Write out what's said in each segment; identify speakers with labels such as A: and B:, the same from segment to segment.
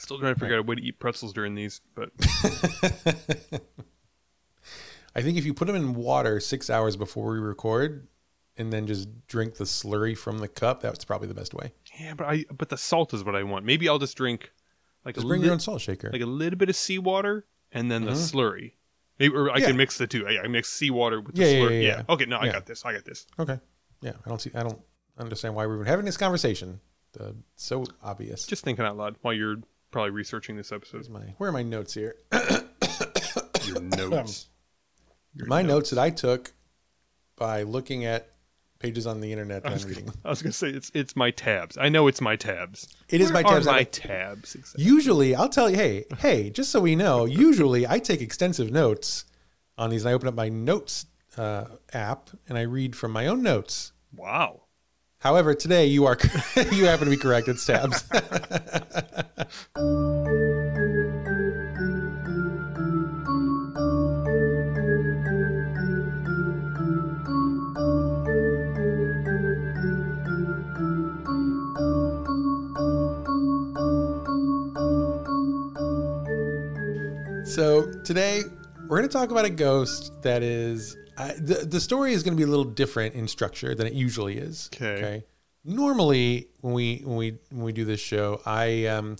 A: Still trying to figure out a way to eat pretzels during these, but
B: I think if you put them in water six hours before we record, and then just drink the slurry from the cup, that's probably the best way.
A: yeah, but I but the salt is what I want. Maybe I'll just drink like
B: Just
A: a
B: bring
A: lit-
B: your own salt shaker.
A: like a little bit of seawater and then the
B: Mhm.
A: slurry. Maybe or I
B: Yeah.
A: can mix the two. I, I mix seawater with the
B: Yeah, yeah,
A: slurry.
B: yeah,
A: Yeah. Okay, no, I got this. I got this.
B: okay. Yeah, I don't see. I don't understand why we were having this conversation. Uh, so obvious.
A: Just thinking out loud while you're probably researching this episode.
B: Where's my where are my notes here?
A: Your notes. Your
B: my notes that I took by looking at pages on the internet that
A: I was,
B: I'm reading.
A: I was gonna say it's it's my tabs. I know it's my tabs.
B: It is
A: Where
B: my tabs.
A: My tabs. Exactly.
B: Usually, I'll tell you, hey, hey, just so we know, usually I take extensive notes on these. And I open up my notes uh, app and I read from my own notes.
A: Wow.
B: However, today you are you happen to be correct. It's tabs. so today we're going to talk about a ghost that is The the story is going to be a little different in structure than it usually is.
A: Okay. okay?
B: Normally, when we when we when we do this show, I um,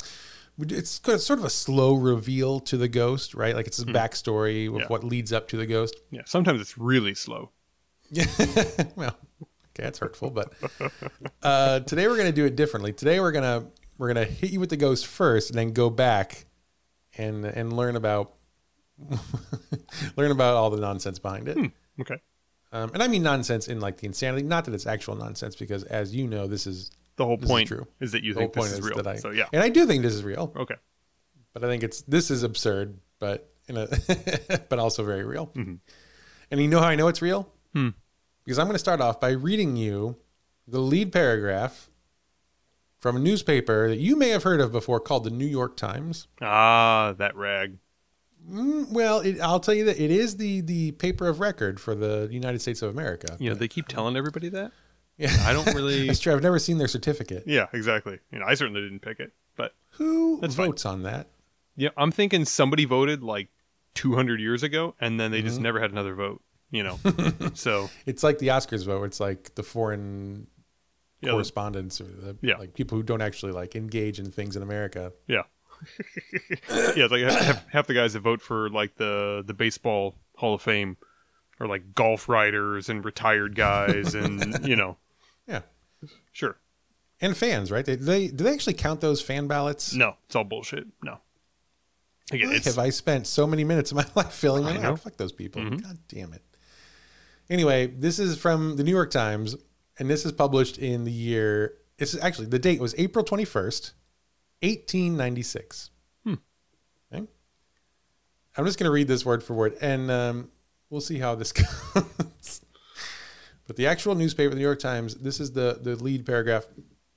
B: it's kind of sort of a slow reveal to the ghost, right? Like it's a backstory of
A: Hmm. Yeah.
B: what leads up to the ghost.
A: Yeah. Sometimes it's really slow.
B: Yeah. well, okay, that's hurtful, but uh, today we're gonna do it differently. Today we're gonna we're gonna hit you with the ghost first, and then go back and and learn about learn about all the nonsense behind it.
A: Okay.
B: Um, and I mean nonsense in like the insanity, not that it's actual nonsense, because as you know, this is
A: The whole
B: This is
A: point
B: true.
A: is that you
B: the whole
A: think this
B: point
A: is
B: is
A: real.
B: I
A: so yeah.
B: and I do think this is real,
A: Okay.
B: but I think it's this is absurd, but in a but also very real.
A: Mhm.
B: And you know how I know it's real?
A: Hmm.
B: Because I'm going to start off by reading you the lead paragraph from a newspaper that you may have heard of before called the New York Times.
A: Ah, that rag.
B: Mm, well, it, I'll tell you that it is the the paper of record for the United States of America.
A: You know, they keep telling everybody that.
B: Yeah.
A: I don't really.
B: That's true. I've never seen their certificate.
A: yeah, exactly. You know, I certainly didn't pick it, but
B: Who
A: That's fine.
B: votes on that?
A: yeah, I'm thinking somebody voted like 200 years ago, and then they
B: Mm-hmm.
A: just never had another vote. You know, so
B: It's like the Oscars vote. It's like the foreign
A: yeah, the-
B: correspondents or the
A: Yeah.
B: like people who don't actually like engage in things in America.
A: yeah, yeah. It's like half, half the guys that vote for like the the baseball Hall of Fame are like golf writers and retired guys, and you know,
B: Yeah.
A: sure.
B: And fans, right? They, they do they actually count those fan ballots?
A: No, it's all bullshit. No. Again,
B: have I spent so many minutes of my life filling
A: I
B: them
A: know. Mm-hmm.
B: out? Fuck those people. God damn it. Anyway, this is from the New York Times, and this is published in the year. This is actually the date was April twenty first, eighteen ninety six.
A: Hmm.
B: Okay. I'm just going to read this word for word, and um, we'll see how this goes. but the actual newspaper, the New York Times, this is the the lead paragraph.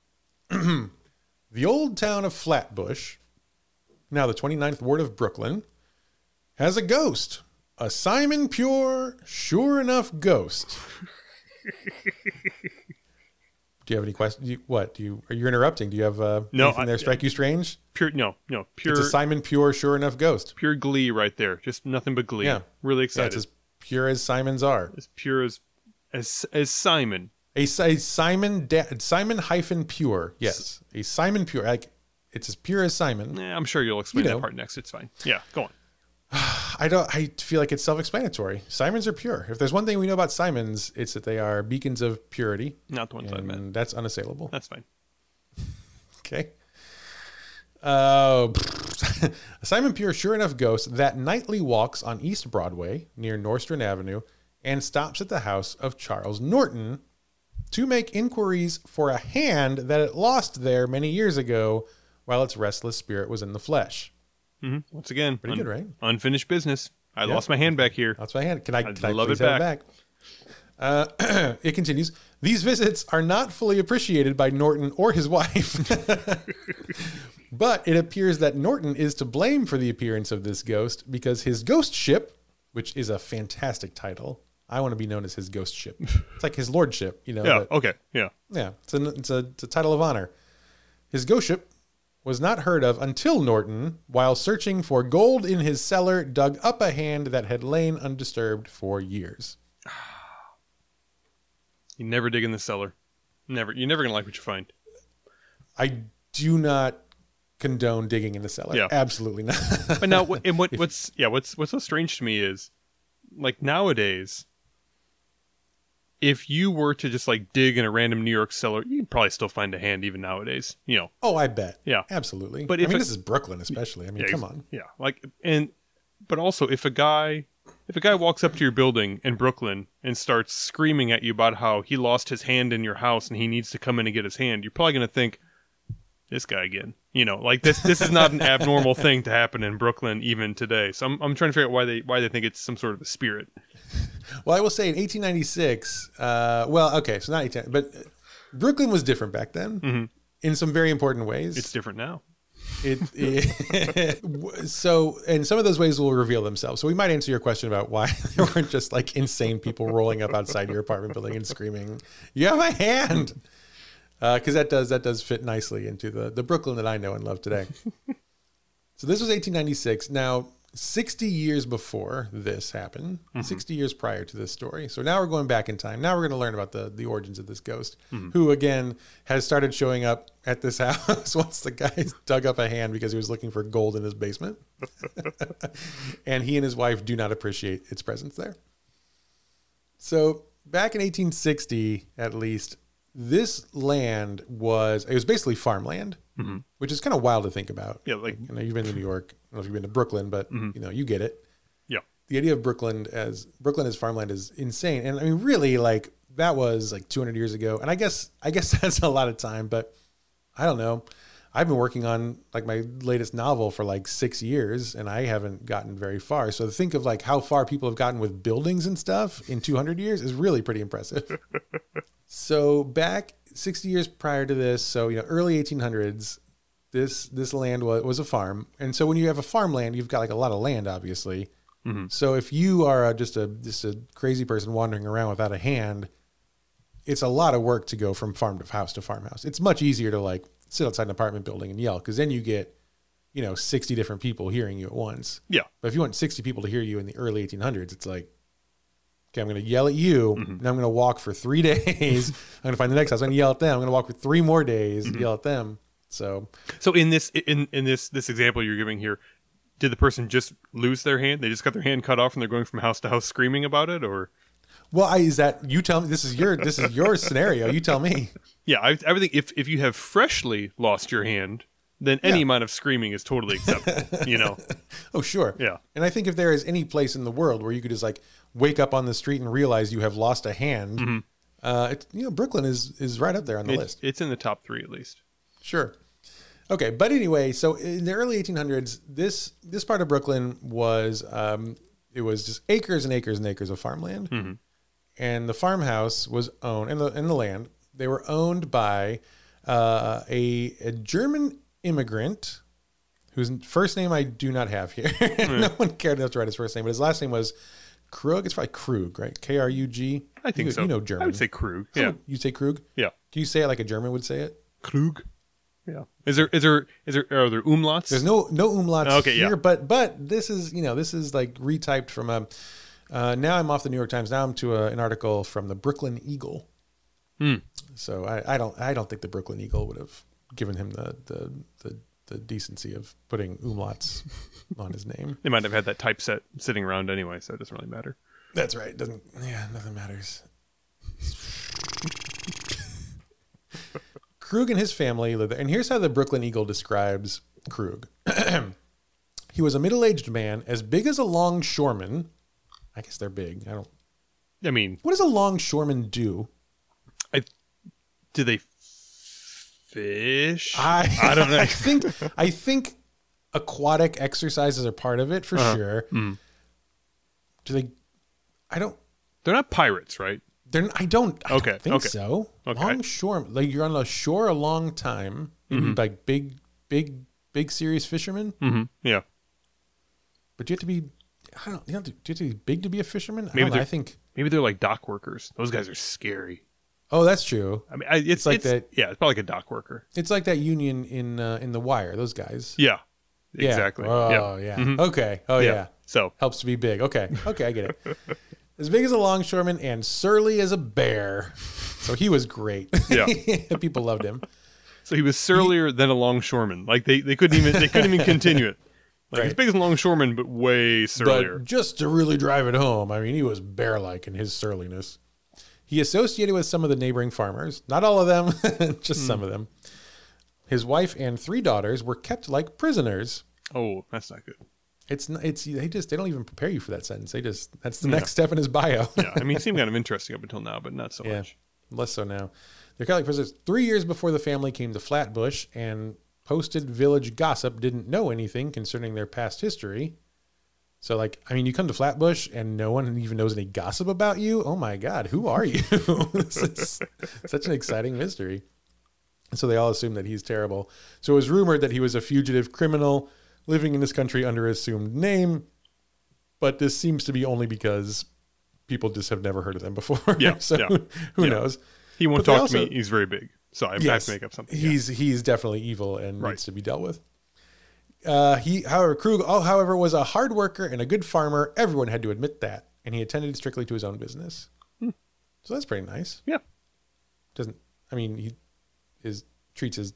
B: the old town of Flatbush now the 29th ward of Brooklyn, has a ghost. A Simon Pure, sure enough ghost. do you have any questions? You, what do you? Are you interrupting? Do you have uh,
A: No,
B: anything
A: I-
B: there strike you strange?
A: pure. No, no, pure.
B: It's a Simon Pure, sure enough ghost.
A: pure glee right there. Just nothing but glee.
B: Yeah.
A: Really
B: Yeah,
A: excited.
B: it's as pure as Simons are.
A: as pure as as as Simon.
B: A, Si- Simon da- Simon hyphen pure. Yes, a Simon Pure. Like it's as pure as Simon.
A: Eh, I'm sure you'll explain
B: You know.
A: that part next. It's fine. Yeah, go on.
B: I don't. I feel like it's self-explanatory. Simons are pure. If there's one thing we know about Simons, it's that they are beacons of purity,
A: Not the ones I meant.
B: that's unassailable.
A: That's fine.
B: Okay. Uh, Simon Pure, sure enough, ghost that nightly walks on East Broadway near Nostrand Avenue and stops at the house of Charles Norton to make inquiries for a hand that it lost there many years ago while its restless spirit was in the flesh.
A: Hmm Once again,
B: Pretty good, right?
A: Unfinished business. I
B: Yeah.
A: lost my hand back here.
B: That's my hand. Can I,
A: I'd
B: can I
A: love it
B: have it back? Uh, it continues. These visits are not fully appreciated by Norton or his wife. but it appears that Norton is to blame for the appearance of this ghost because his ghost ship, which is a fantastic title, I want to be known as his ghost ship. It's like his lordship, you know.
A: Yeah.
B: but-
A: Okay. Yeah.
B: yeah, it's a, it's, a, it's a title of honor. His ghost ship was not heard of until Norton, while searching for gold in his cellar, dug up a hand that had lain undisturbed for years.
A: You never dig in the cellar. Never. You're never gonna like what you find.
B: I do not condone digging in the cellar.
A: Yeah.
B: Absolutely not.
A: But now, and what, what's yeah, what's what's so strange to me is, like nowadays, if you were to just like dig in a random New York cellar, you'd probably still find a hand even nowadays. You know,
B: oh, I bet.
A: Yeah.
B: Absolutely.
A: But
B: I
A: if
B: mean,
A: it-
B: this is Brooklyn, especially. I mean,
A: Yeah,
B: come on.
A: Yeah, like and but also if a guy if a guy walks up to your building in Brooklyn and starts screaming at you about how he lost his hand in your house and he needs to come in and get his hand, you're probably going to think this guy again. You know, like this this is not an abnormal thing to happen in Brooklyn even today. So I'm I'm trying to figure out why they why they think it's some sort of a spirit.
B: Well, I will say in 1896, uh, well, okay, so not 18, but Brooklyn was different back then in some very important ways.
A: Mm-hmm. It's different now.
B: It, it- so, and some of those ways will reveal themselves. So we might answer your question about why there weren't just like insane people rolling up outside your apartment building and screaming, "You have a hand," Uh, because that does that does fit nicely into the the Brooklyn that I know and love today. so this was 1896. Now, 60 years before this happened, mm-hmm. 60 years prior to this story. So now we're going back in time. Now we're going to learn about the the origins of this ghost, mm-hmm. who again has started showing up at this house once the guy dug up a hand because he was looking for gold in his basement. and he and his wife do not appreciate its presence there. So back in 1860, at least, this land was it was basically farmland, mm-hmm. which is kind of wild to think about.
A: Yeah, like
B: You know, you've been to New York. I don't know if you've been to Brooklyn, but mm-hmm. you know, you get it.
A: yeah.
B: The idea of Brooklyn as Brooklyn as farmland is insane. And I mean, really, like that was like 200 years ago. And I guess I guess that's a lot of time, but I don't know. I've been working on like my latest novel for like six years, and I haven't gotten very far. So think of like how far people have gotten with buildings and stuff in 200 years is really pretty impressive. so back 60 years prior to this, so you know, early 1800s, this this land was, was a farm, and so when you have a farmland, you've got like a lot of land, obviously. Mm-hmm. So if you are a, just a just a crazy person wandering around without a hand, it's a lot of work to go from farm to house to farmhouse. It's much easier to like sit outside an apartment building and yell because then you get, you know, 60 different people hearing you at once.
A: Yeah.
B: But if you want 60 people to hear you in the early 1800s, it's like, okay, I'm going to yell at you mm-hmm. and I'm going to walk for three days. I'm going to find the next house. I'm going to yell at them. I'm going to walk for three more days and mm-hmm. yell at them. So
A: So in this in in this this example you're giving here, did the person just lose their hand? They just got their hand cut off and they're going from house to house screaming about it, or
B: Well, I, is that you tell me? This is your this is your scenario. You tell me.
A: yeah, I, I would think if if you have freshly lost your hand, then any
B: Yeah.
A: amount of screaming is totally acceptable. you know,
B: Oh, sure.
A: Yeah.
B: And I think if there is any place in the world where you could just like wake up on the street and realize you have lost a hand, uh, it's, you know, Brooklyn is is right up there on the
A: It-
B: list.
A: it's in the top three at least.
B: Sure. Okay, but anyway, so in the early 1800s, this this part of Brooklyn was um, it was just acres and acres and acres of farmland, and the farmhouse was owned and the and the land they were owned by uh, a, a German immigrant whose first name I do not have here. no one cared enough to write his first name, but his last name was Krug. It's probably Krug, right? K R U G.
A: I think
B: you,
A: so.
B: You know German.
A: I would say Krug. Yeah,
B: You say Krug?
A: yeah,
B: Can you say it like a German would say it?
A: Krug. Yeah. Is there is there is there are there umlauts?
B: There's no no umlauts
A: Okay, yeah.
B: but but this is you know this is like retyped from a. Uh, now I'm off the New York Times. Now I'm to a, an article from the Brooklyn Eagle.
A: Hmm.
B: So I, I don't I don't think the Brooklyn Eagle would have given him the the the, the decency of putting umlauts on his name.
A: They might have had that typeset sitting around anyway, so it doesn't really matter.
B: That's right. Doesn't yeah nothing matters. Krug and his family lived there, and here's how the Brooklyn Eagle describes Krug. he was a middle-aged man, as big as a longshoreman. I guess they're big. I don't.
A: I mean,
B: What does a longshoreman do?
A: I do they fish?
B: I
A: I don't know.
B: I think I think aquatic exercises are part of it for
A: Uh-huh.
B: sure.
A: Mm.
B: Do they? I don't.
A: They're not pirates, right?
B: They're, I don't. I
A: Okay,
B: don't think
A: okay.
B: so.
A: Okay.
B: Longshore, like you're on the shore a long time,
A: Mm-hmm.
B: like big, big, big serious fishermen.
A: Mm-hmm. Yeah.
B: But you have to be. I don't. You have to, do you have to be big to be a fisherman. I,
A: Maybe
B: know, I think.
A: Maybe they're like dock workers. Those guys are scary.
B: Oh, that's true.
A: I mean, I, it's,
B: like
A: it's
B: that-
A: Yeah, it's probably like a dock worker.
B: It's like that union in uh, in The Wire. Those guys.
A: Yeah,
B: Yeah.
A: exactly.
B: Oh
A: yeah.
B: yeah.
A: Mhm.
B: Okay. Oh
A: Yeah.
B: yeah.
A: So
B: Helps to be big. Okay. Okay, I get it. as big as a longshoreman and surly as a bear. So he was great.
A: Yeah.
B: People loved him.
A: so he was surlier than a longshoreman. Like they, they couldn't even they couldn't even continue it. Like
B: Right.
A: as big as a longshoreman, but way surlier.
B: But just to really drive it home, I mean, he was bear like in his surliness. He associated with some of the neighboring farmers, not all of them, just hmm. some of them. His wife and three daughters were kept like prisoners.
A: oh, that's not good.
B: It's it's they just they don't even prepare you for that sentence. They just that's the next step in his bio.
A: Yeah, I mean, it seemed kind of interesting up until now, but not so
B: Yeah.
A: much.
B: Less so now. They're kind Catholic prisoners. Three years before the family came to Flatbush and posted village gossip didn't know anything concerning their past history. So, like, I mean, you come to Flatbush and no one even knows any gossip about you. Oh my God, who are you? this is such an exciting mystery. And so they all assume that he's terrible. So it was rumored that he was a fugitive criminal living in this country under assumed name. But this seems to be only because people just have never heard of them before.
A: Yeah,
B: so
A: yeah,
B: who,
A: yeah.
B: knows?
A: He won't
B: But
A: talk to me. He's very big, so I have to make up something. Yeah.
B: He's he's definitely evil and
A: Right.
B: needs to be dealt with. Uh, he, however, Krug, oh, however, was a hard worker and a good farmer. Everyone had to admit that, and he attended strictly to his own business. So that's pretty nice.
A: Yeah.
B: Doesn't I mean he is treats his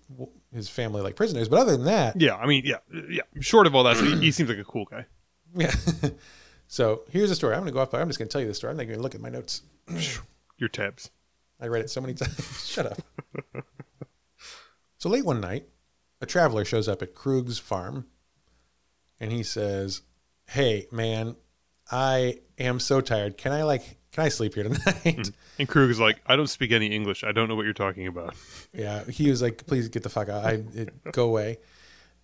B: his family like prisoners, but other than that,
A: Yeah, I mean, yeah, yeah. Short of all that, he, he seems like a cool guy.
B: yeah. so here's a story. I'm going to go off. by I'm just going to tell you the story. I'm not going to look at my notes.
A: Your tabs.
B: I read it so many times. Shut up. so late one night, a traveler shows up at Krug's farm and he says, Hey, man, I am so tired. Can I like can I sleep here tonight?
A: And Krug is like, I don't speak any English. I don't know what you're talking about.
B: yeah. He was like, please get the fuck out. I it, go away.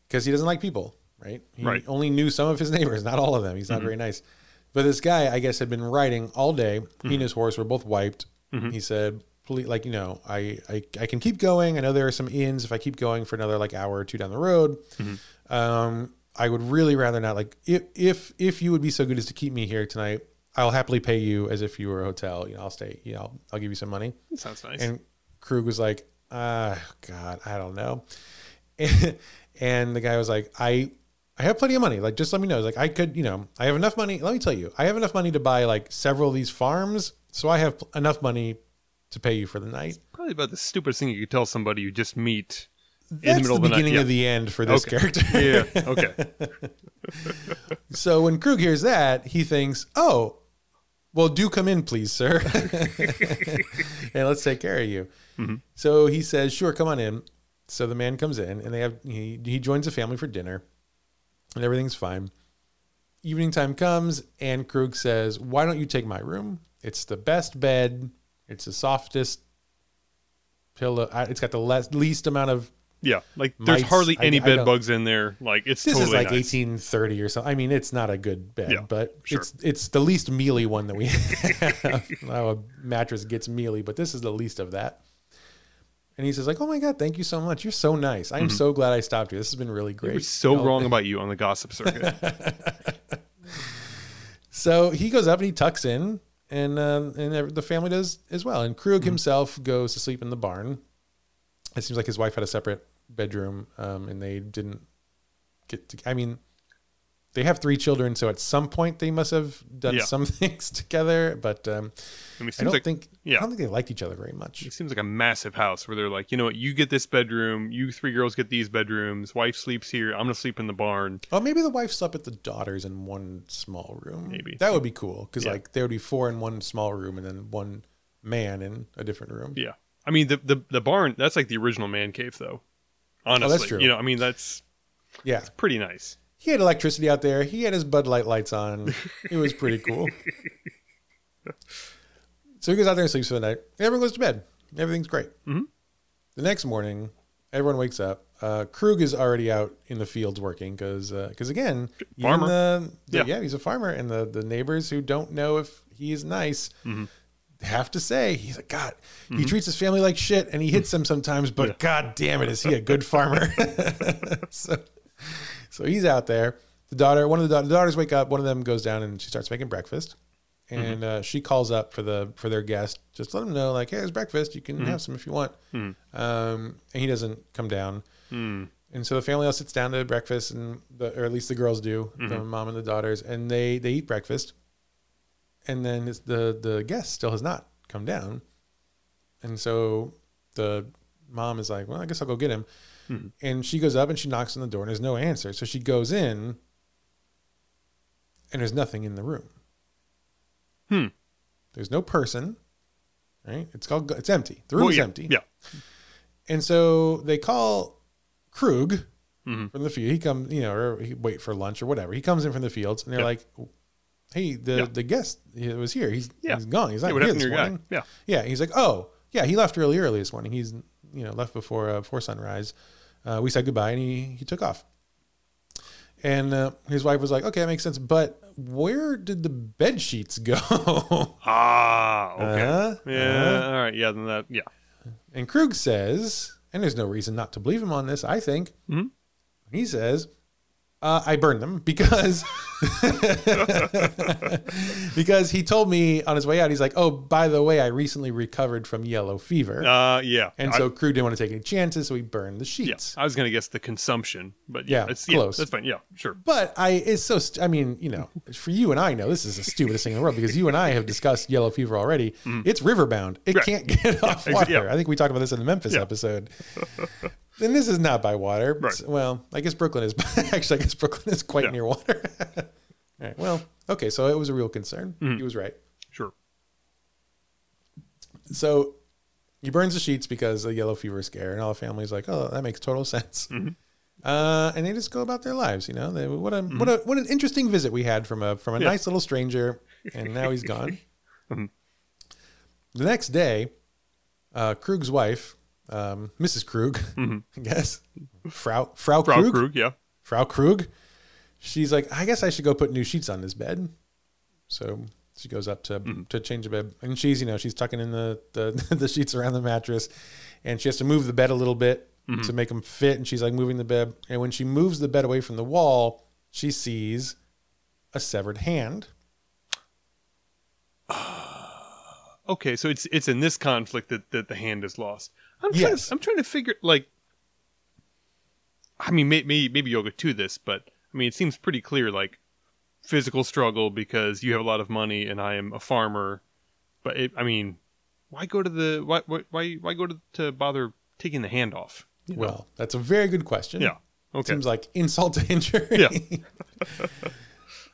B: Because he doesn't like people, right? He
A: Right.
B: only knew some of his neighbors, not all of them. He's not mm-hmm. very nice. But this guy, I guess, had been riding all day. He mm-hmm. and his horse were both wiped. He said, please, like, you know, I, I, I can keep going. I know there are some inns if I keep going for another like hour or two down the road. Um, I would really rather not like if if if you would be so good as to keep me here tonight, I'll happily pay you as if you were a hotel. You know, I'll stay. You know, I'll, I'll give you some money.
A: That sounds nice.
B: And Krug was like, ah, God, I don't know. And, the guy was like, I, I have plenty of money. Like, just let me know. Like, I could, you know, I have enough money. Let me tell you, I have enough money to buy like several of these farms. So I have enough money to pay you for the night.
A: Probably about the stupidest thing you could tell somebody you just meet in the middle
B: the
A: of the
B: beginning
A: night.
B: of the end for this
A: Okay.
B: character.
A: Yeah. Okay.
B: So when Krug hears that, he thinks, "Oh, well, do come in, please, sir, and let's take care of you." Mm-hmm. So he says, "Sure, come on in." So the man comes in, and they have he he joins the family for dinner, and everything's fine. Evening time comes, and Krug says, "Why don't you take my room? It's the best bed. It's the softest pillow. It's got the less, least amount of
A: Yeah. Like there's hardly any
B: I
A: bed
B: don't-
A: bugs in there. Like it's
B: This
A: totally
B: is like
A: nice.
B: 1830 or something. I mean, it's not a good bed,
A: Yeah,
B: but
A: sure.
B: it's it's the least mealy one that we have. Now a mattress gets mealy, but this is the least of that. And he says, like, oh my God, thank you so much. You're so nice. I'm so glad I stopped you. This has been really
A: They were
B: great.
A: so wrong about you on the gossip circuit.
B: So he goes up and he tucks in, and um, and the family does as well. And Krug himself goes to sleep in the barn. It seems like his wife had a separate bedroom, um, and they didn't get. To, I mean, they have three children, so at some point they must have done
A: Yeah.
B: some things together. But um,
A: I mean,
B: I don't
A: like
B: think.
A: yeah.
B: I don't think they liked each other very much.
A: it seems like a massive house where they're like, you know what, you get this bedroom, you three girls get these bedrooms, wife sleeps here, I'm gonna sleep in the barn.
B: Oh, maybe the wife slept with the daughters in one small room.
A: Maybe.
B: that would be cool because
A: Yeah.
B: like there would be four in one small room and then one man in a different room.
A: Yeah. I mean the the, the barn that's like the original man cave though. Honestly.
B: Oh, true.
A: You know, I mean that's
B: yeah.
A: pretty nice.
B: He had electricity out there. He had his Bud Light lights on. It was pretty cool. so he goes out there and sleeps for the night. Everyone goes to bed. Everything's great.
A: Mhm.
B: The next morning, everyone wakes up. Uh, Krug is already out in the fields working because, because again,
A: Farmer.
B: The, the-
A: Yeah.
B: yeah. he's a farmer, and the the neighbors who don't know if he is nice
A: Mm-hmm.
B: have to say he's like God. He treats his family like shit, and he hits them sometimes. But
A: Yeah.
B: God damn it, is he a good farmer? so, so he's out there. The daughter, one of the, da- the daughters wake up. One of them goes down and she starts making breakfast. and uh, she calls up for the for their guest. Just let them know, like, hey, there's breakfast. You can have some if you want. Um, and he doesn't come down.
A: Hmm.
B: And so the family all sits down to breakfast, and the, or at least the girls do, the mom and the daughters, and they they eat breakfast. And then it's the the guest still has not come down, and so the mom is like, "Well, I guess I'll go get him." And she goes up and she knocks on the door, and there's no answer. So she goes in, and there's nothing in the room.
A: Hmm.
B: There's no person, right? It's called it's empty. The room
A: Well,
B: is
A: yeah,
B: empty.
A: Yeah.
B: And so they call Krug
A: Mhm.
B: from the field. He comes, you know, or he wait for lunch or whatever. He comes in from the fields, and they're
A: Yeah.
B: like, "Hey, the
A: Yeah.
B: the guest was here. He's he's gone. He's not
A: Yeah,
B: here this
A: your guy?
B: morning."
A: Yeah.
B: Yeah, he's like, "Oh, yeah, he left really early this morning. He's you know left before uh, before sunrise. Uh, we said goodbye, and he he took off." And uh, his wife was like, "Okay, that makes sense, but where did the bed sheets go?"
A: Ah, okay.
B: Uh-huh,
A: Yeah,
B: uh-huh.
A: all right. Yeah, then that, yeah.
B: And Krug says, and there's no reason not to believe him on this, I think.
A: Mhm.
B: He says, uh, I burned them because because he told me on his way out, he's like, oh, by the way, I recently recovered from yellow fever.
A: Uh, yeah.
B: and
A: I,
B: so Krug didn't want to take any chances, so we burned the
A: yeah,
B: sheets.
A: I was going to guess the consumption, but yeah,
B: Yeah,
A: it's yeah,
B: close.
A: that's fine. Yeah, sure.
B: But I, it's so, st- I mean, you know, for you and I know this is the stupidest thing in the world because you and I have discussed yellow fever already. It's riverbound. It
A: Mm. Right.
B: can't get off water.
A: yeah.
B: I think we talked about this in the Memphis
A: Yeah.
B: episode. and this is not by water.
A: Right.
B: Well, I guess Brooklyn is, actually, I guess Brooklyn is quite
A: Yeah.
B: near water. All right. Well, okay. So it was a real concern.
A: Mm-hmm.
B: He was right.
A: Sure.
B: So he burns the sheets because of yellow fever scare, and all the family's like, "Oh, that makes total sense."
A: Mm-hmm.
B: Uh, and they just go about their lives, you know. They, what a what a what an interesting visit we had from a from a
A: Mm-hmm. Yeah.
B: nice little stranger, and now he's gone. The next day, uh, Krug's wife, um, Mrs. Krug, I guess, Frau Frau,
A: Mm-hmm. Frau
B: Krug,
A: Krug, yeah.
B: Frau Krug. She's like, I guess I should go put new sheets on this bed. So she goes up to
A: Mm-hmm.
B: to change the bed, and she's you know she's tucking in the the, the sheets around the mattress, and she has to move the bed a little bit
A: Mm-hmm.
B: to make them fit. And she's like moving the bed, and when she moves the bed away from the wall, she sees a severed hand.
A: Okay, so it's it's in this conflict that, that the hand is lost. I'm trying
B: Yes.
A: to, I'm trying to figure like I mean maybe maybe you'll get to this, but I mean it seems pretty clear like physical struggle because you have a lot of money and I am a farmer. But it, I mean, why go to the why why why, why go to, to bother taking the hand off? you know?
B: Well, that's a very good question.
A: yeah. Okay.
B: Seems like insult to injury.
A: Yeah.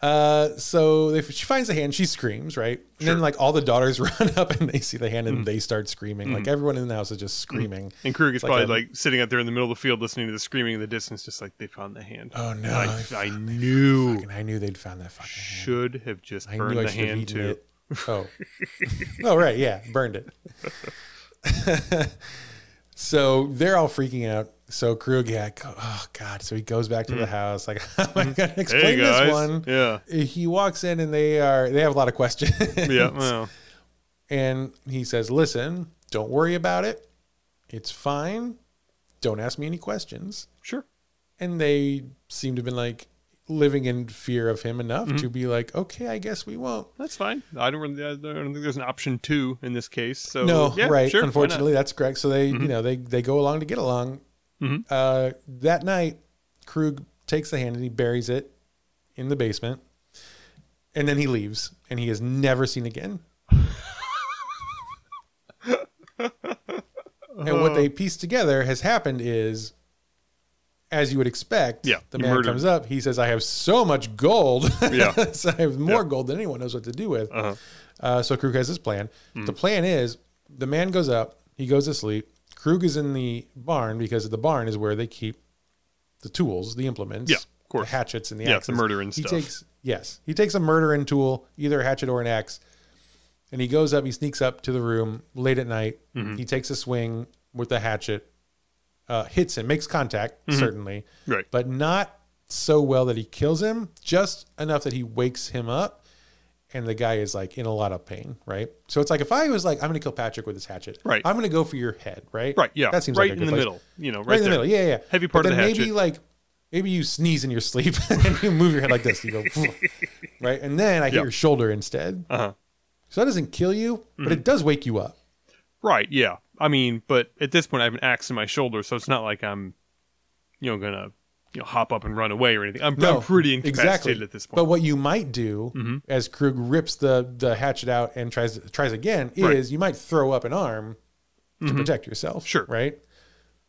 B: uh, so if she finds the hand, she screams, right? And then
A: Sure. Mm-hmm.
B: like all the daughters run up and they see the hand and they start screaming. Like everyone in the house is just screaming.
A: and Krug is
B: like
A: probably
B: a-
A: like sitting out there in the middle of the field listening to the screaming in the distance, just like they found the hand.
B: Oh no!
A: I, I knew
B: fucking- I knew they'd found that fucking hand.
A: should have just burned the hand too.
B: it. Oh, oh right, yeah, burned it. so they're all freaking out. So Krug, yeah, go, oh god. So he goes back to the house. Like, how am I gonna explain
A: Hmm. Hey
B: this one?
A: Yeah.
B: He walks in and they are they have a lot of questions.
A: Yeah. Well.
B: and he says, "Listen, don't worry about it. It's fine. Don't ask me any questions."
A: Sure.
B: And they seem to have been like living in fear of him enough
A: Mm-hmm.
B: to be like, "Okay, I guess we won't."
A: That's fine. I don't really. I don't think there's an option two in this case. So
B: no,
A: yeah,
B: right.
A: Sure? Mm-hmm.
B: Unfortunately, that's correct. So they, you know, they they go along to get along.
A: Mhm.
B: Uh, that night, Krug takes the hand and he buries it in the basement, and then he leaves, and he is never seen again. and what they piece together has happened is, as you would expect,
A: Yeah,
B: the man comes up. He says, "I have so much gold.
A: Yeah.
B: so I have more
A: Yeah.
B: gold than anyone knows what to do with."
A: Uh-huh.
B: Uh, so Krug has his plan.
A: Hmm.
B: The plan is the man goes up, he goes to sleep. Krug is in the barn because the barn is where they keep the tools, the implements,
A: Yeah, of course.
B: the hatchets and the
A: Yeah,
B: axes.
A: the murder and
B: he
A: stuff.
B: takes yes, he takes a murdering tool, either a hatchet or an axe, and he goes up. He sneaks up to the room late at night.
A: Mm-hmm.
B: He takes a swing with the hatchet, uh, hits him, makes contact certainly,
A: Right.
B: but not so well that he kills him, just enough that he wakes him up. And the guy is like in a lot of pain, right? So it's like if I was like, I'm going to kill Patrick with this hatchet,
A: Right.
B: I'm going to go for your head, right?
A: Right. Yeah.
B: That seems
A: right
B: like a
A: in
B: good
A: the
B: place.
A: middle. You know, right,
B: right, in the middle. Yeah, yeah.
A: Heavy
B: But
A: part of
B: then
A: the
B: maybe like maybe you sneeze in your sleep and you move your head like this. You go, right? And then I hit
A: Yeah.
B: your shoulder instead.
A: Uh huh.
B: So that doesn't kill you, but it does wake you up.
A: Right. Yeah. I mean, but at this point, I have an axe in my shoulder, so it's not like I'm, you know, gonna you know hop up and run away or anything. I'm, I'm pretty incapacitated at this point.
B: But what you might do
A: Mhm.
B: as Krug rips the the hatchet out and tries tries again is
A: Right.
B: you might throw up an arm to
A: Mhm.
B: protect yourself.
A: Sure.
B: Right.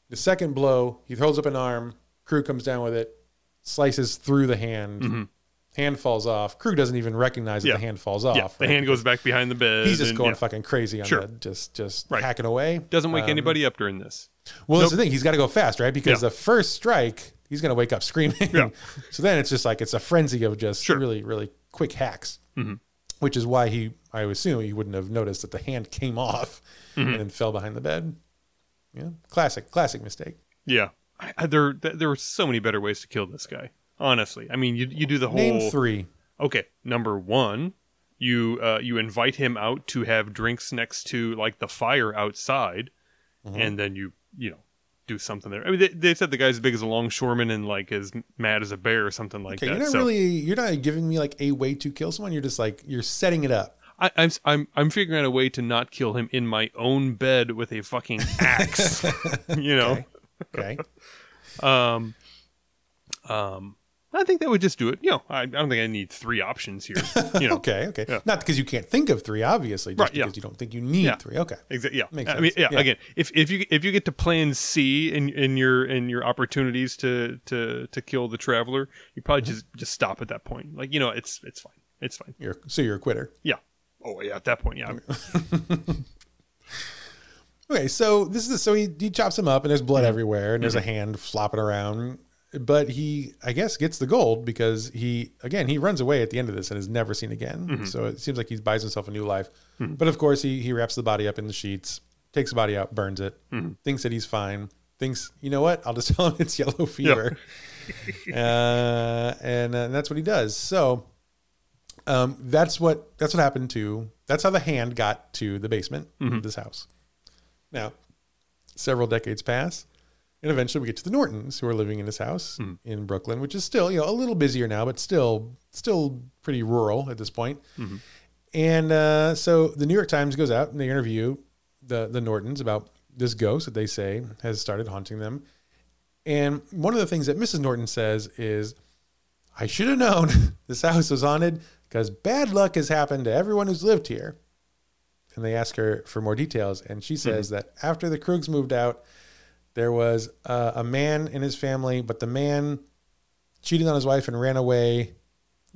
B: The second blow, he throws up an arm. Krug comes down with it, slices through the hand.
A: Mhm.
B: Hand falls off. Krug doesn't even recognize that
A: Yeah.
B: the hand falls off.
A: yeah, the
B: right?
A: hand goes back behind the bed.
B: He's just
A: and,
B: going
A: yeah,
B: fucking crazy on
A: Sure.
B: the just just
A: Right.
B: hacking away.
A: doesn't wake
B: Um,
A: anybody up during this.
B: Well, that's
A: Nope.
B: the thing. He's got to go fast, right? Because the first strike, he's going to wake up screaming.
A: Yeah.
B: so then it's just like it's a frenzy of just
A: Sure.
B: really, really quick hacks,
A: Mhm.
B: which is why he, I assume, he wouldn't have noticed that the hand came off
A: Mhm.
B: and then fell behind the bed. Yeah, classic, classic mistake.
A: Yeah, I, I, there th- there were so many better ways to kill this guy. Honestly, I mean, you you do the whole.
B: Name three.
A: Okay, number one, you uh, you invite him out to have drinks next to like the fire outside,
B: Mhm.
A: and then you you know do something there. I mean, they, they said the guy's as big as a longshoreman and like as mad as a bear or something like
B: Okay,
A: that.
B: you're not
A: so
B: really, you're not giving me like a way to kill someone. You're just like you're setting it up.
A: I, I'm s- I'm I'm figuring out a way to not kill him in my own bed with a fucking axe. you know.
B: Okay.
A: Um, um, I think that would just do it. You know, I, I don't think I need three options here. You know,
B: okay. Okay.
A: Yeah.
B: Not because you can't think of three, obviously, just
A: Right, yeah.
B: because you don't think you need
A: Yeah.
B: three. Okay.
A: Exactly. Yeah.
B: Makes sense.
A: I mean, yeah,
B: Yeah.
A: Again, if if you if you get to plan C in in your in your opportunities to to to kill the traveler, you probably
B: Mm-hmm.
A: just just stop at that point. Like you know, it's it's fine. It's fine.
B: You're so you're a quitter.
A: Yeah. Oh yeah. At that point, yeah.
B: Okay, so this is so he, he chops him up and there's blood everywhere and there's
A: Mm-hmm.
B: a hand flopping around. But he, I guess, gets the gold because he, again, he runs away at the end of this and is never seen again.
A: Mm-hmm.
B: So it seems like he buys himself a new life. But of course, he he wraps the body up in the sheets, takes the body out, burns it,
A: Mm-hmm.
B: thinks that he's fine. Thinks, you know what? I'll just tell him it's yellow fever, uh, and, uh, that's what he does. So um, that's what that's what happened to. That's how the hand got to the basement of this house. Now, several decades pass, and eventually we get to the Nortons, who are living in this house hmm. in Brooklyn, which is still, you know, a little busier now, but still, still pretty rural at this point. Mm-hmm. And uh, so the New York Times goes out and they interview the the Nortons about this ghost that they say has started haunting them. And one of the things that Mrs. Norton says is, "I should have known this house was haunted because bad luck has happened to everyone who's lived here." and they ask her for more details. And she says mm-hmm. that after the Krugs moved out, there was uh, a man in his family, but the man cheated on his wife and ran away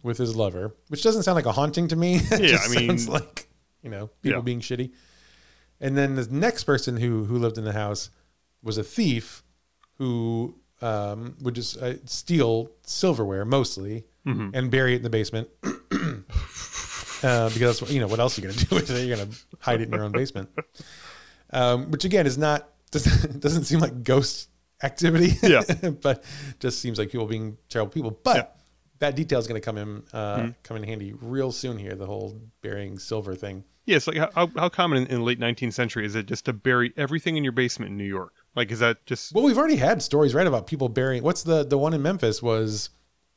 B: with his lover, which doesn't sound like a haunting to me. It
A: Yeah,
B: just
A: I mean-
B: sounds like you know people
A: Yeah.
B: being shitty. And then the next person who who lived in the house was a thief who um, would just uh, steal silverware mostly
A: Mm-hmm.
B: and bury it in the basement. uh, because you know what else are you going to do with it? You're going to hide it in your own basement, um, which again is not doesn't, doesn't seem like ghost activity.
A: Yeah.
B: but just seems like people being terrible people. But
A: Yeah. Mm-hmm.
B: that detail is going to come in uh, come in handy real soon here. The whole burying silver thing.
A: Yes, like how, how common in, in the late 19th century is it just to bury everything in your basement in New York? Like, is that just
B: Well, we've already had stories right about people burying. What's the the one in Memphis was.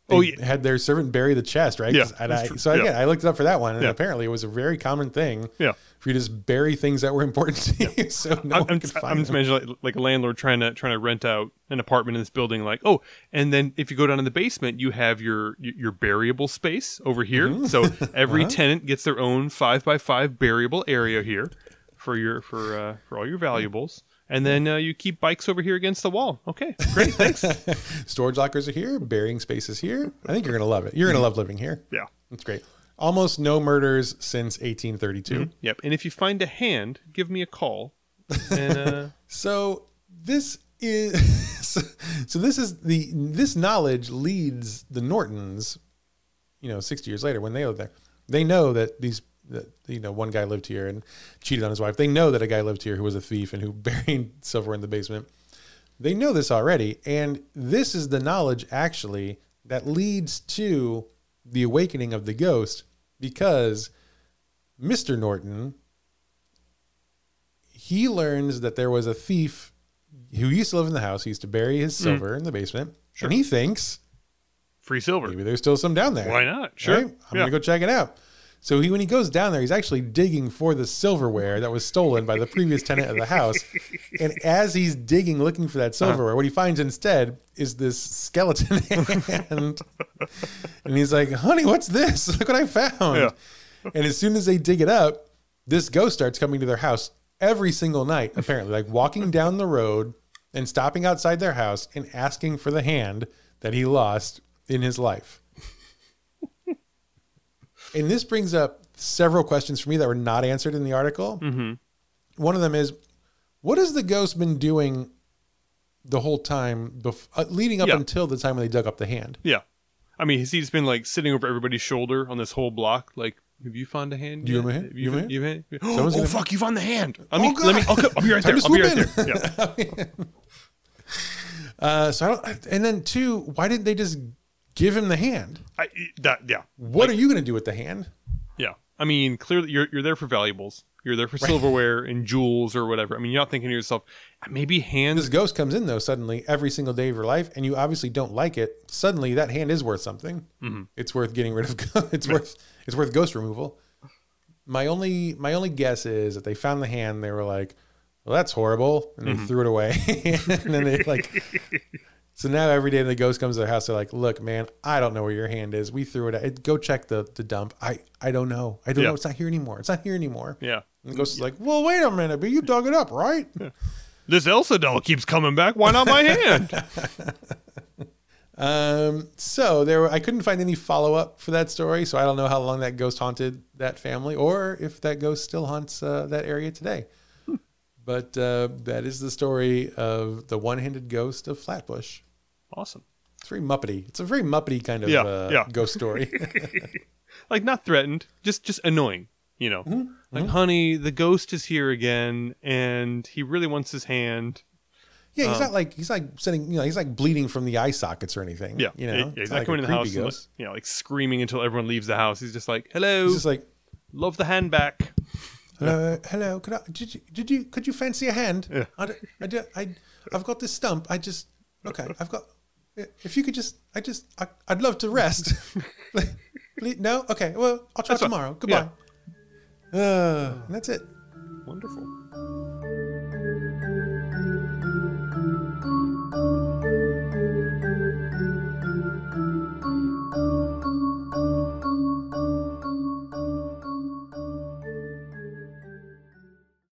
B: They
A: Oh, yeah.
B: had their servant bury the chest, right?
A: Yeah,
B: I, so
A: Yeah.
B: again, I looked it up for that one, and
A: Yeah.
B: apparently it was a very common thing
A: yeah?
B: for you to just bury things that were important to you, so no
A: I'm,
B: one
A: I'm,
B: could
A: I'm just imagining like, like a landlord trying to trying to rent out an apartment in this building. Like, oh, and then if you go down in the basement, you have your your buriable space over here.
B: Mm-hmm.
A: So every
B: Uh-huh.
A: tenant gets their own five by five buriable area here for your for uh, for all your valuables. And then uh, you keep bikes over here against the wall. Okay, great, thanks.
B: Storage lockers are here, burying spaces here. I think you're gonna love it. You're gonna love living here.
A: yeah.
B: It's great. Almost no murders since 1832.
A: Yep. And if you find a hand, give me a call. And uh,
B: So this is so, so this is the this knowledge leads the Nortons, you know, 60 years later when they live there. They know that these that you know one guy lived here and cheated on his wife. They know that a guy lived here who was a thief and who buried silver in the basement. They know this already, and this is the knowledge actually that leads to the awakening of the ghost because Mr. Norton he learns that there was a thief who used to live in the house. He used to bury his mm. silver in the basement. and he thinks
A: Free silver.
B: maybe there's still some down there.
A: Why not? Sure.
B: Right? I'm
A: yeah.
B: gonna go check it out. So he, when he goes down there, he's actually digging for the silverware that was stolen by the previous tenant of the house. And as he's digging, looking for that
A: Uh-huh.
B: silverware, what he finds instead is this skeleton hand. and he's like, "Honey, what's this? Look what I found!"
A: Yeah.
B: And as soon as they dig it up, this ghost starts coming to their house every single night. Apparently, like walking down the road and stopping outside their house and asking for the hand that he lost in his life. And this brings up several questions for me that were not answered in the article.
A: hmm
B: One of them is, what has the ghost been doing the whole time, bef- uh, leading up
A: Yeah.
B: until the time when they dug up the hand?
A: Yeah. I mean, has he just been like sitting over everybody's shoulder on this whole block? Like, have you found a hand?
B: Do you have a hand? You have a hand?
A: You have a hand? Oh
B: gonna-
A: fuck! You found the hand. Let
B: Oh,
A: me. Let me. I'll, I'll be right there. I'll be right
B: swoop
A: there. Yeah.
B: Uh, so I don't, and then two, why didn't they just give him the hand?
A: I, that. Yeah.
B: What are you going to do with the hand?
A: Yeah. I mean, clearly you're you're there for valuables. You're there for silverware and jewels or whatever. I mean, you're not thinking to yourself, maybe hands.
B: This ghost comes in though suddenly every single day of your life, and you obviously don't like it. Suddenly, that hand is worth something.
A: Mhm.
B: It's worth getting rid of. it's worth it's worth ghost removal. My only my only guess is that they found the hand. They were like, "Well, that's horrible," and they threw it away. and then they like. So now every day the ghost comes to their house, they're like, "Look, man, I don't know where your hand is. We threw it. Out. Go check the the dump. I I don't know. I don't
A: Yeah.
B: know. It's not here anymore. It's not here anymore."
A: Yeah.
B: And the ghost is like, "Well, wait a minute, but you dug it up, right?"
A: This Elsa doll keeps coming back. Why not my hand?
B: Um, so there, were, I couldn't find any follow up for that story, so I don't know how long that ghost haunted that family, or if that ghost still haunts uh, that area today. but uh, that is the story of the one handed ghost of Flatbush.
A: Awesome.
B: It's very muppety. It's a very muppety kind of
A: Yeah,
B: uh,
A: yeah.
B: ghost story.
A: Like not threatened, just just annoying. You know,
B: Mm-hmm.
A: like honey, the ghost is here again, and he really wants his hand.
B: yeah, he's
A: Um,
B: not like he's like sending, you know, he's like bleeding from the eye sockets or anything.
A: Yeah,
B: you know,
A: yeah, he's
B: not
A: not
B: like
A: coming in the house, and, like, you know, like screaming until everyone leaves the house. He's just like, "Hello,
B: He's just like,
A: love the hand back."
B: Hello, hello. Could I? Did you? Did you? Could you fancy a hand?
A: Yeah.
B: I, d- I, d- I, have got this stump. I just. Okay. I've got. If you could just. I just. I, I'd love to rest. Please- no. Okay. Well, I'll try
A: That's
B: tomorrow. Goodbye. Uh, and that's it.
A: Wonderful.